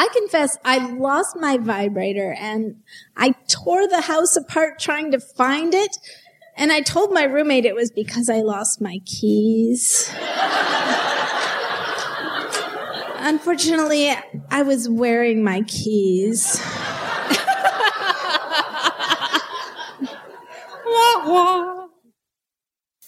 I confess I lost my vibrator and I tore the house apart trying to find it. And I told my roommate it was because I lost my keys. Unfortunately, I was wearing my keys.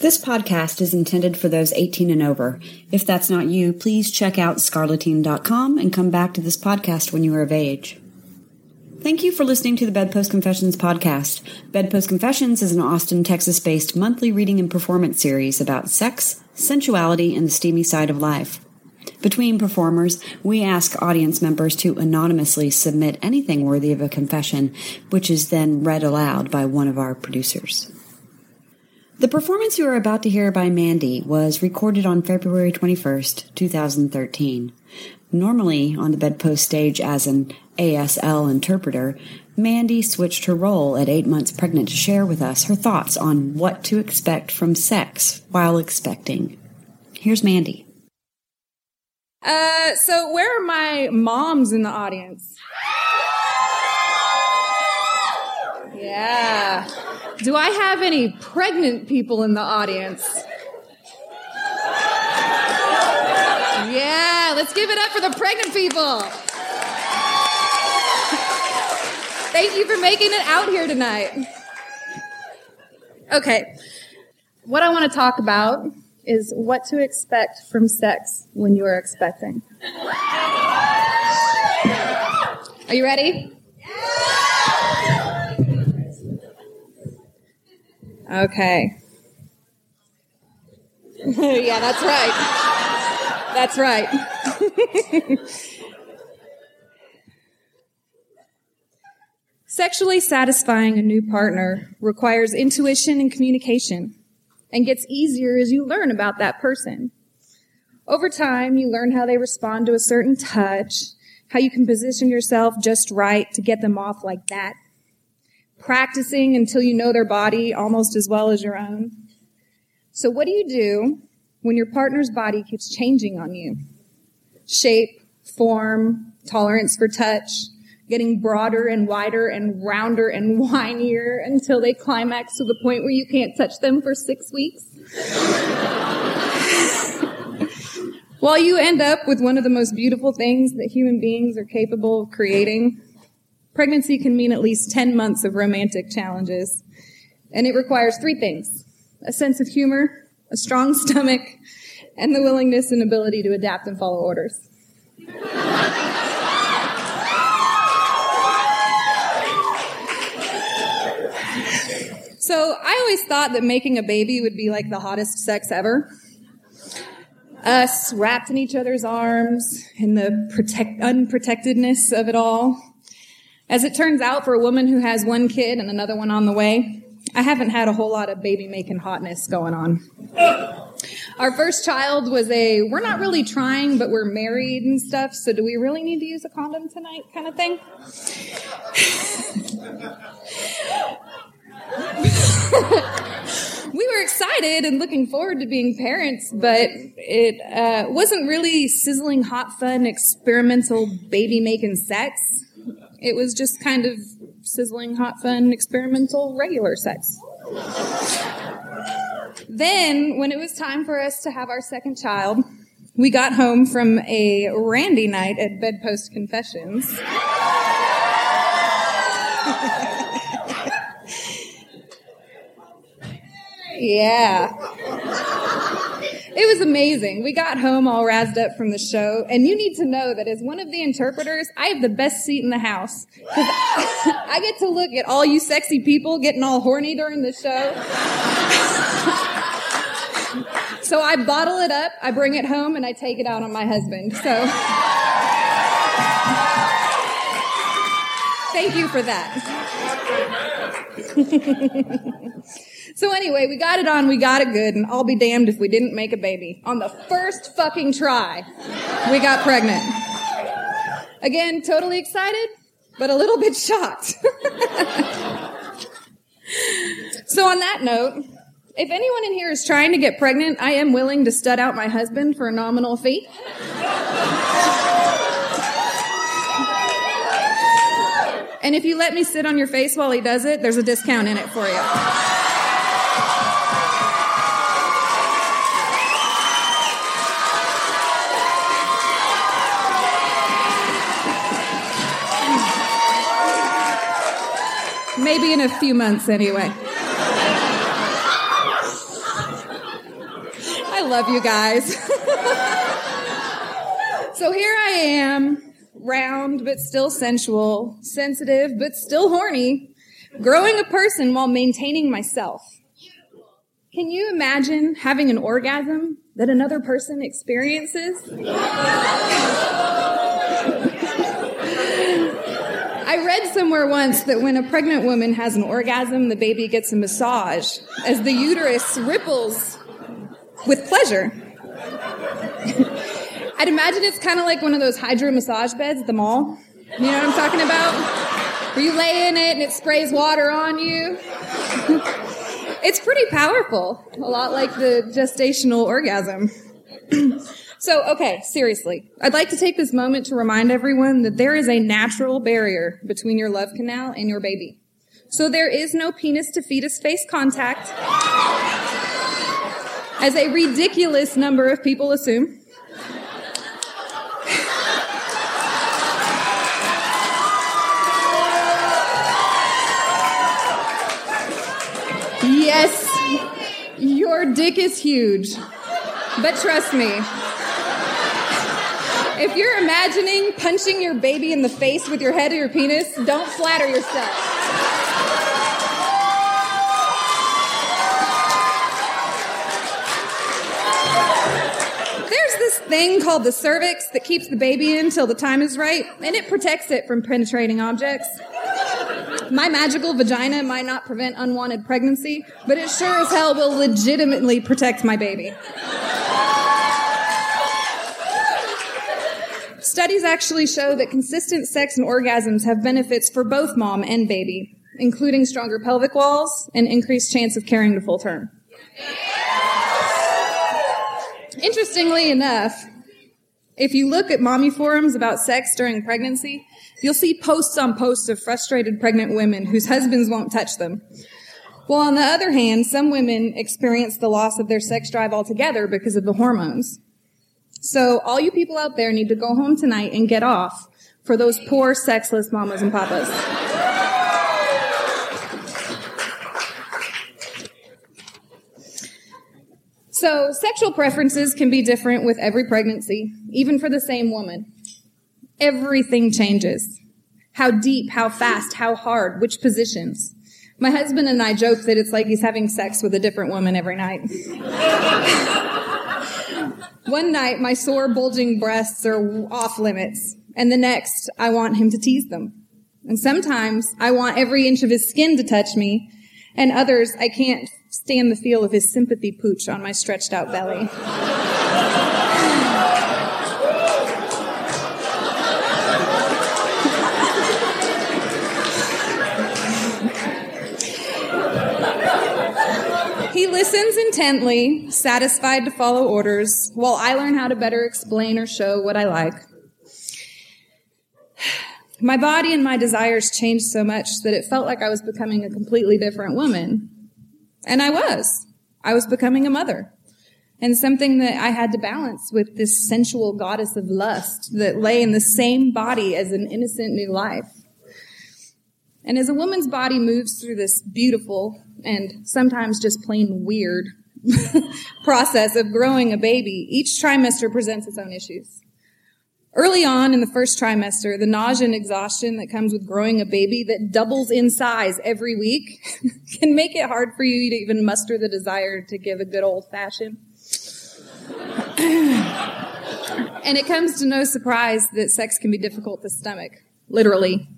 This podcast is intended for those 18 and over. If that's not you, please check out scarleteen.com and come back to this podcast when you are of age. Thank you for listening to the Bedpost Confessions podcast. Bedpost Confessions is an Austin, Texas based monthly reading and performance series about sex, sensuality, and the steamy side of life. Between performers, we ask audience members to anonymously submit anything worthy of a confession, which is then read aloud by one of our producers. The performance you are about to hear by Mandy was recorded on February 21st, 2013. Normally on the bedpost stage as an ASL interpreter, Mandy switched her role at eight months pregnant to share with us her thoughts on what to expect from sex while expecting. Here's Mandy. Uh, so where are my moms in the audience? Yeah. Do I have any pregnant people in the audience? Yeah, let's give it up for the pregnant people. Thank you for making it out here tonight. Okay, what I want to talk about is what to expect from sex when you are expecting. Are you ready? Okay. yeah, that's right. That's right. Sexually satisfying a new partner requires intuition and communication and gets easier as you learn about that person. Over time, you learn how they respond to a certain touch, how you can position yourself just right to get them off like that practicing until you know their body almost as well as your own. So what do you do when your partner's body keeps changing on you? Shape, form, tolerance for touch, getting broader and wider and rounder and whinier until they climax to the point where you can't touch them for six weeks. While you end up with one of the most beautiful things that human beings are capable of creating, Pregnancy can mean at least 10 months of romantic challenges. And it requires three things. A sense of humor, a strong stomach, and the willingness and ability to adapt and follow orders. So I always thought that making a baby would be like the hottest sex ever. Us wrapped in each other's arms, in the protect- unprotectedness of it all. As it turns out, for a woman who has one kid and another one on the way, I haven't had a whole lot of baby making hotness going on. Our first child was a, we're not really trying, but we're married and stuff, so do we really need to use a condom tonight kind of thing? we were excited and looking forward to being parents, but it uh, wasn't really sizzling hot fun experimental baby making sex. It was just kind of sizzling, hot, fun, experimental, regular sex. then, when it was time for us to have our second child, we got home from a randy night at Bedpost Confessions. yeah. It was amazing. We got home all razzed up from the show, and you need to know that as one of the interpreters, I have the best seat in the house I get to look at all you sexy people getting all horny during the show. so I bottle it up, I bring it home, and I take it out on my husband. So thank you for that. So anyway, we got it on, we got it good, and I'll be damned if we didn't make a baby. On the first fucking try, we got pregnant. Again, totally excited, but a little bit shocked. so on that note, if anyone in here is trying to get pregnant, I am willing to stud out my husband for a nominal fee. And if you let me sit on your face while he does it, there's a discount in it for you. Maybe in a few months, anyway. I love you guys. so here I am, round but still sensual, sensitive but still horny, growing a person while maintaining myself. Can you imagine having an orgasm that another person experiences? I read somewhere once that when a pregnant woman has an orgasm, the baby gets a massage as the uterus ripples with pleasure. I'd imagine it's kind of like one of those hydro massage beds at the mall. You know what I'm talking about? Where you lay in it and it sprays water on you. it's pretty powerful, a lot like the gestational orgasm. So, okay, seriously. I'd like to take this moment to remind everyone that there is a natural barrier between your love canal and your baby. So there is no penis to fetus face contact, as a ridiculous number of people assume. Yes, your dick is huge. But trust me, if you're imagining punching your baby in the face with your head or your penis, don't flatter yourself. There's this thing called the cervix that keeps the baby in till the time is right, and it protects it from penetrating objects. My magical vagina might not prevent unwanted pregnancy, but it sure as hell will legitimately protect my baby. Studies actually show that consistent sex and orgasms have benefits for both mom and baby, including stronger pelvic walls and increased chance of carrying to full term. Interestingly enough, if you look at mommy forums about sex during pregnancy, you'll see posts on posts of frustrated pregnant women whose husbands won't touch them. Well, on the other hand, some women experience the loss of their sex drive altogether because of the hormones. So all you people out there need to go home tonight and get off for those poor sexless mamas and papas. So sexual preferences can be different with every pregnancy, even for the same woman. Everything changes. How deep, how fast, how hard, which positions. My husband and I joke that it's like he's having sex with a different woman every night. One night, my sore, bulging breasts are off limits, and the next, I want him to tease them. And sometimes, I want every inch of his skin to touch me, and others, I can't stand the feel of his sympathy pooch on my stretched out belly. Listens intently, satisfied to follow orders, while I learn how to better explain or show what I like. My body and my desires changed so much that it felt like I was becoming a completely different woman. And I was. I was becoming a mother. And something that I had to balance with this sensual goddess of lust that lay in the same body as an innocent new life. And as a woman's body moves through this beautiful and sometimes just plain weird process of growing a baby, each trimester presents its own issues. Early on in the first trimester, the nausea and exhaustion that comes with growing a baby that doubles in size every week can make it hard for you to even muster the desire to give a good old fashioned. and it comes to no surprise that sex can be difficult to stomach, literally.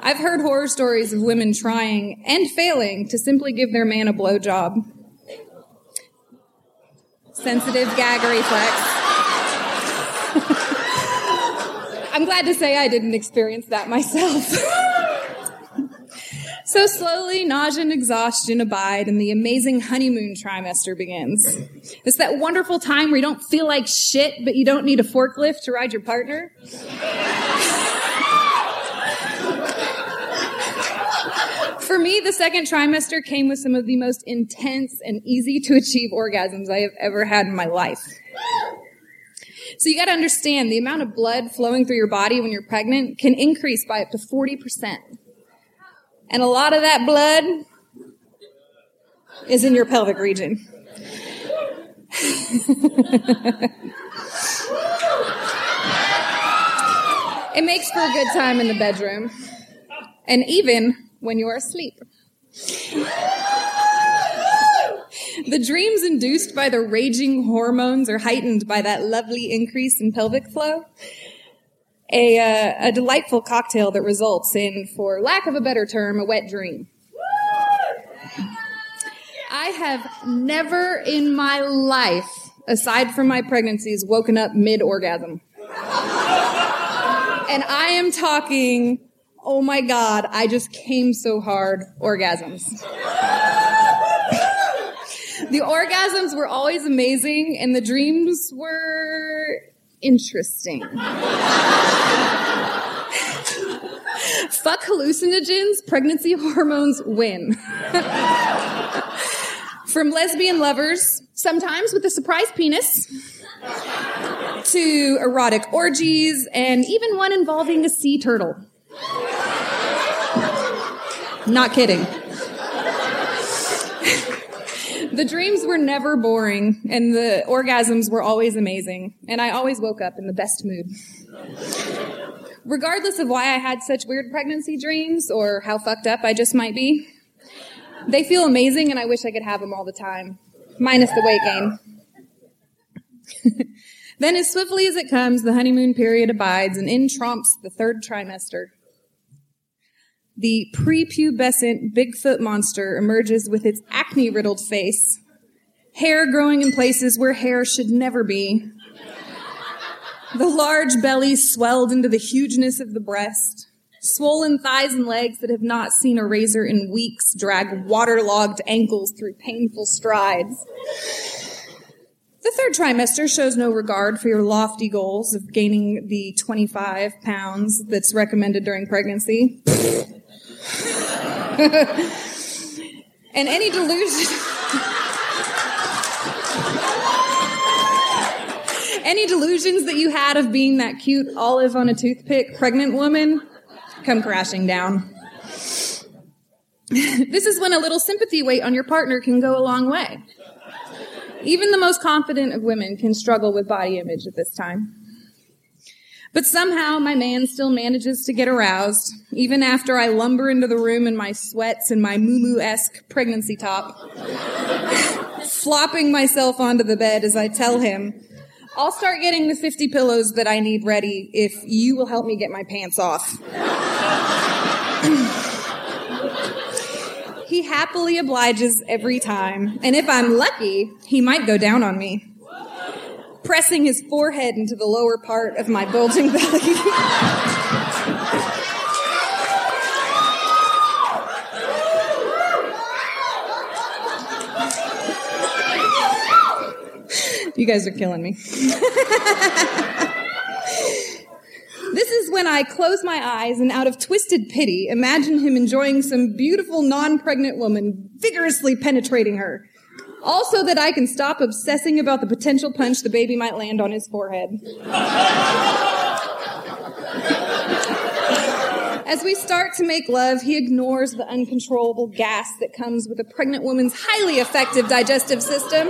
I've heard horror stories of women trying and failing to simply give their man a blowjob. Sensitive gag reflex. I'm glad to say I didn't experience that myself. so slowly, nausea and exhaustion abide, and the amazing honeymoon trimester begins. It's that wonderful time where you don't feel like shit, but you don't need a forklift to ride your partner. For me, the second trimester came with some of the most intense and easy to achieve orgasms I have ever had in my life. So you gotta understand the amount of blood flowing through your body when you're pregnant can increase by up to 40%. And a lot of that blood is in your pelvic region. it makes for a good time in the bedroom. And even when you're asleep. The dreams induced by the raging hormones are heightened by that lovely increase in pelvic flow. A, uh, a delightful cocktail that results in, for lack of a better term, a wet dream. I have never in my life, aside from my pregnancies, woken up mid orgasm. and I am talking, oh my God, I just came so hard orgasms. the orgasms were always amazing and the dreams were interesting. Fuck hallucinogens, pregnancy hormones win. From lesbian lovers, sometimes with a surprise penis, to erotic orgies, and even one involving a sea turtle. Not kidding. the dreams were never boring, and the orgasms were always amazing, and I always woke up in the best mood. Regardless of why I had such weird pregnancy dreams or how fucked up I just might be, they feel amazing, and I wish I could have them all the time, minus the weight gain. then, as swiftly as it comes, the honeymoon period abides, and in trumps the third trimester. The prepubescent Bigfoot monster emerges with its acne riddled face, hair growing in places where hair should never be, the large belly swelled into the hugeness of the breast, swollen thighs and legs that have not seen a razor in weeks drag waterlogged ankles through painful strides. The third trimester shows no regard for your lofty goals of gaining the 25 pounds that's recommended during pregnancy. And any delusion. any delusions that you had of being that cute olive on a toothpick pregnant woman come crashing down. this is when a little sympathy weight on your partner can go a long way. Even the most confident of women can struggle with body image at this time. But somehow my man still manages to get aroused, even after I lumber into the room in my sweats and my moo-moo-esque pregnancy top, flopping myself onto the bed as I tell him, I'll start getting the 50 pillows that I need ready if you will help me get my pants off. he happily obliges every time, and if I'm lucky, he might go down on me pressing his forehead into the lower part of my bulging belly. you guys are killing me. This is when I close my eyes and out of twisted pity imagine him enjoying some beautiful non-pregnant woman vigorously penetrating her. Also that I can stop obsessing about the potential punch the baby might land on his forehead. As we start to make love, he ignores the uncontrollable gas that comes with a pregnant woman's highly effective digestive system.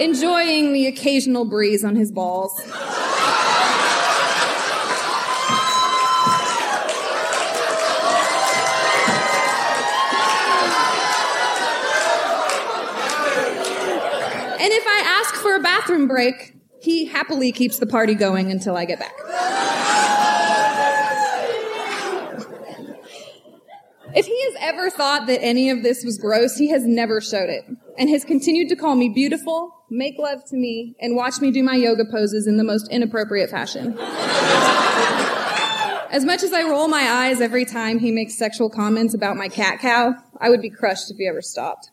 Enjoying the occasional breeze on his balls. And if I ask for a bathroom break, he happily keeps the party going until I get back. If he has ever thought that any of this was gross, he has never showed it and has continued to call me beautiful, make love to me, and watch me do my yoga poses in the most inappropriate fashion. As much as I roll my eyes every time he makes sexual comments about my cat cow, I would be crushed if he ever stopped.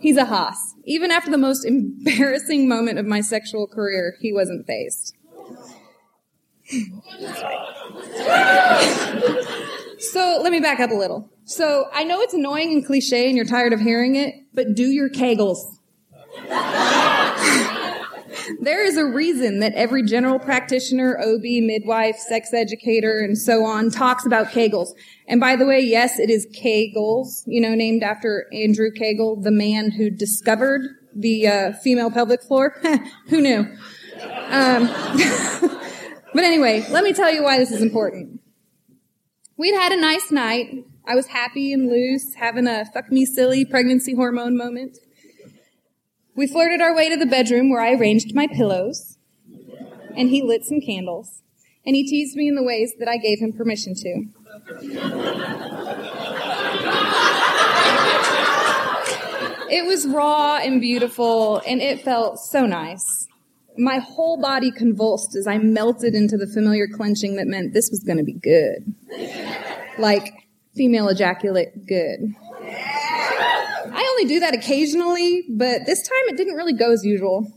He's a hoss. Even after the most embarrassing moment of my sexual career, he wasn't phased. so let me back up a little. So I know it's annoying and cliche and you're tired of hearing it, but do your kegels. There is a reason that every general practitioner, OB, midwife, sex educator, and so on talks about Kegels. And by the way, yes, it is Kegels, you know, named after Andrew Kegel, the man who discovered the uh, female pelvic floor. who knew? Um, but anyway, let me tell you why this is important. We'd had a nice night. I was happy and loose, having a fuck me silly pregnancy hormone moment. We flirted our way to the bedroom where I arranged my pillows, and he lit some candles, and he teased me in the ways that I gave him permission to. It was raw and beautiful, and it felt so nice. My whole body convulsed as I melted into the familiar clenching that meant this was going to be good. Like female ejaculate good. Only do that occasionally, but this time it didn't really go as usual.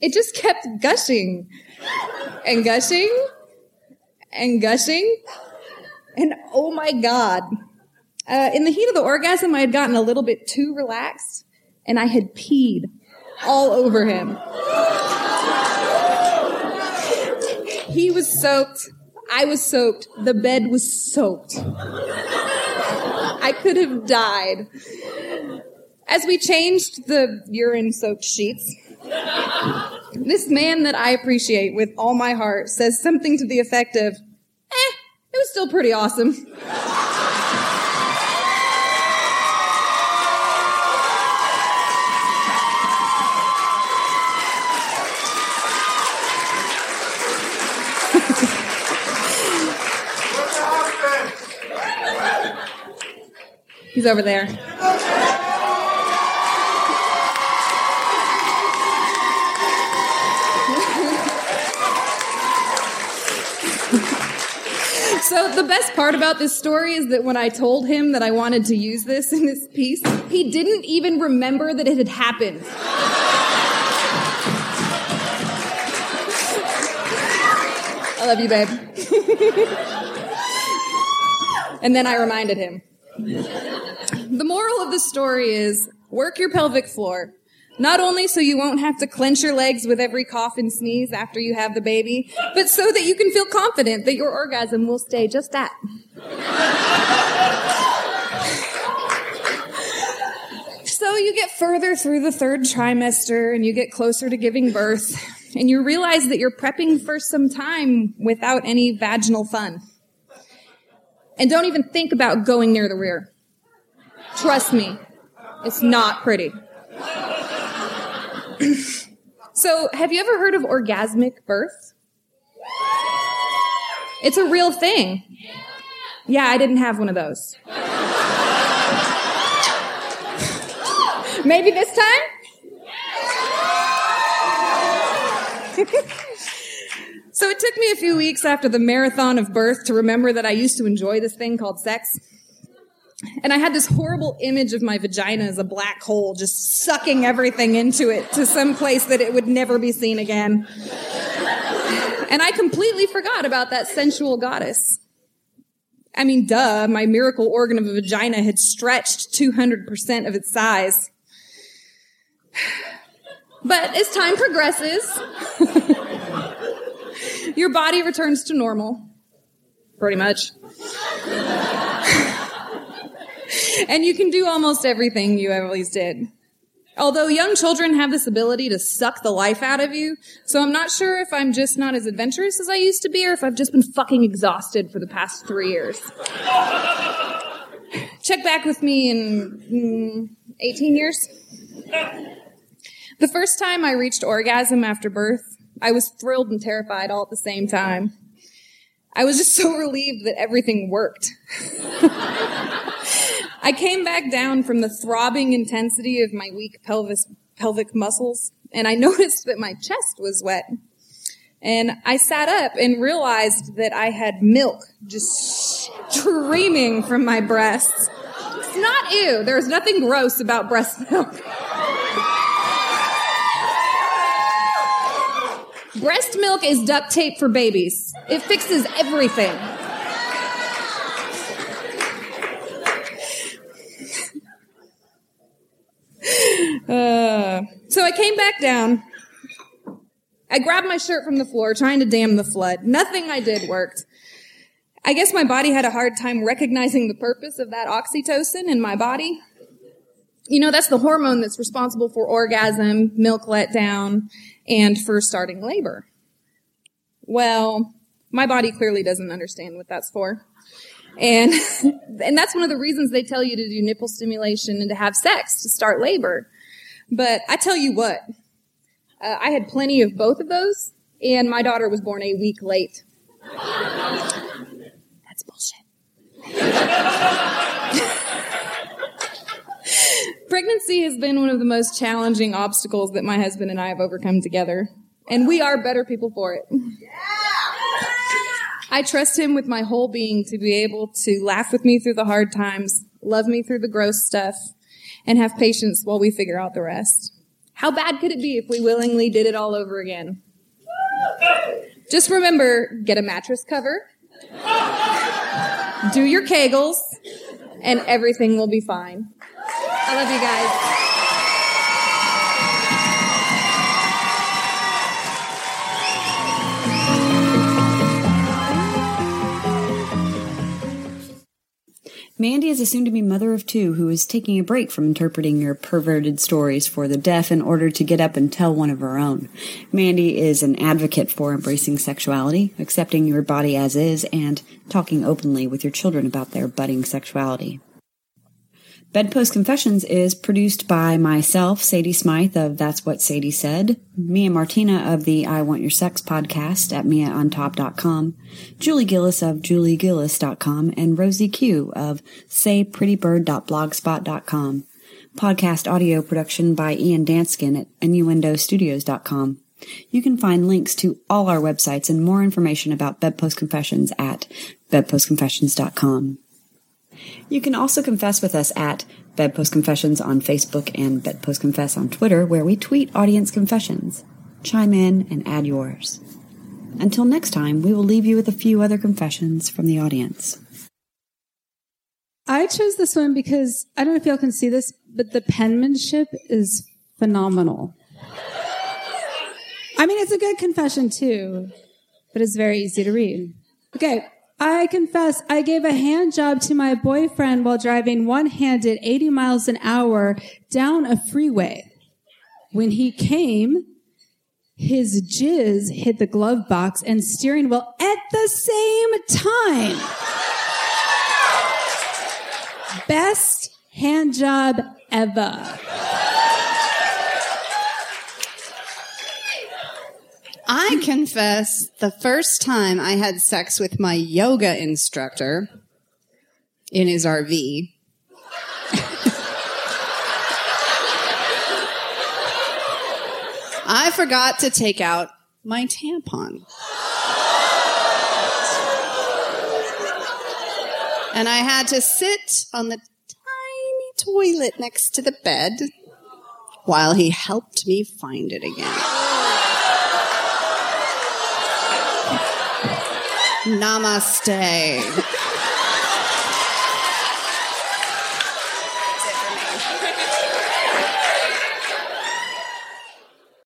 It just kept gushing and gushing and gushing. And oh my God. Uh, in the heat of the orgasm, I had gotten a little bit too relaxed and I had peed all over him. He was soaked. I was soaked. The bed was soaked. I could have died. As we changed the urine soaked sheets, this man that I appreciate with all my heart says something to the effect of, eh, it was still pretty awesome. He's over there. So the best part about this story is that when I told him that I wanted to use this in this piece, he didn't even remember that it had happened. I love you, babe. and then I reminded him. The moral of the story is work your pelvic floor. Not only so you won't have to clench your legs with every cough and sneeze after you have the baby, but so that you can feel confident that your orgasm will stay just that. so you get further through the third trimester and you get closer to giving birth and you realize that you're prepping for some time without any vaginal fun. And don't even think about going near the rear. Trust me, it's not pretty. so, have you ever heard of orgasmic birth? It's a real thing. Yeah, I didn't have one of those. Maybe this time? so it took me a few weeks after the marathon of birth to remember that I used to enjoy this thing called sex. And I had this horrible image of my vagina as a black hole, just sucking everything into it to some place that it would never be seen again. And I completely forgot about that sensual goddess. I mean, duh, my miracle organ of a vagina had stretched 200% of its size. But as time progresses, your body returns to normal. Pretty much. and you can do almost everything you always did. Although young children have this ability to suck the life out of you, so I'm not sure if I'm just not as adventurous as I used to be or if I've just been fucking exhausted for the past three years. Check back with me in mm, 18 years. The first time I reached orgasm after birth, I was thrilled and terrified all at the same time. I was just so relieved that everything worked. I came back down from the throbbing intensity of my weak pelvis, pelvic muscles, and I noticed that my chest was wet. And I sat up and realized that I had milk just streaming from my breasts. It's not ew. There's nothing gross about breast milk. Breast milk is duct tape for babies. It fixes everything. Uh, so I came back down. I grabbed my shirt from the floor, trying to dam the flood. Nothing I did worked. I guess my body had a hard time recognizing the purpose of that oxytocin in my body. You know, that's the hormone that's responsible for orgasm, milk letdown, and for starting labor. Well, my body clearly doesn't understand what that's for. And, and that's one of the reasons they tell you to do nipple stimulation and to have sex to start labor. But I tell you what, uh, I had plenty of both of those, and my daughter was born a week late. That's bullshit. Pregnancy has been one of the most challenging obstacles that my husband and I have overcome together, and we are better people for it. I trust him with my whole being to be able to laugh with me through the hard times, love me through the gross stuff, and have patience while we figure out the rest. How bad could it be if we willingly did it all over again? Just remember, get a mattress cover, do your kegels, and everything will be fine. I love you guys. Mandy is a soon to be mother of two who is taking a break from interpreting your perverted stories for the deaf in order to get up and tell one of her own. Mandy is an advocate for embracing sexuality, accepting your body as is, and talking openly with your children about their budding sexuality. Bedpost Confessions is produced by myself, Sadie Smythe of That's What Sadie Said, Mia Martina of the I Want Your Sex podcast at MiaOnTop.com, Julie Gillis of JulieGillis.com, and Rosie Q of SayPrettyBird.blogspot.com. Podcast audio production by Ian Danskin at InnuendoStudios.com. You can find links to all our websites and more information about Bedpost Confessions at bedpostconfessions.com. You can also confess with us at Bedpost Confessions on Facebook and Bedpost Confess on Twitter, where we tweet audience confessions. Chime in and add yours. Until next time, we will leave you with a few other confessions from the audience. I chose this one because I don't know if y'all can see this, but the penmanship is phenomenal. I mean, it's a good confession too, but it's very easy to read. Okay. I confess I gave a hand job to my boyfriend while driving one-handed 80 miles an hour down a freeway. When he came, his jizz hit the glove box and steering wheel at the same time. Best hand job ever. I confess the first time I had sex with my yoga instructor in his RV. I forgot to take out my tampon. And I had to sit on the tiny toilet next to the bed while he helped me find it again. Namaste.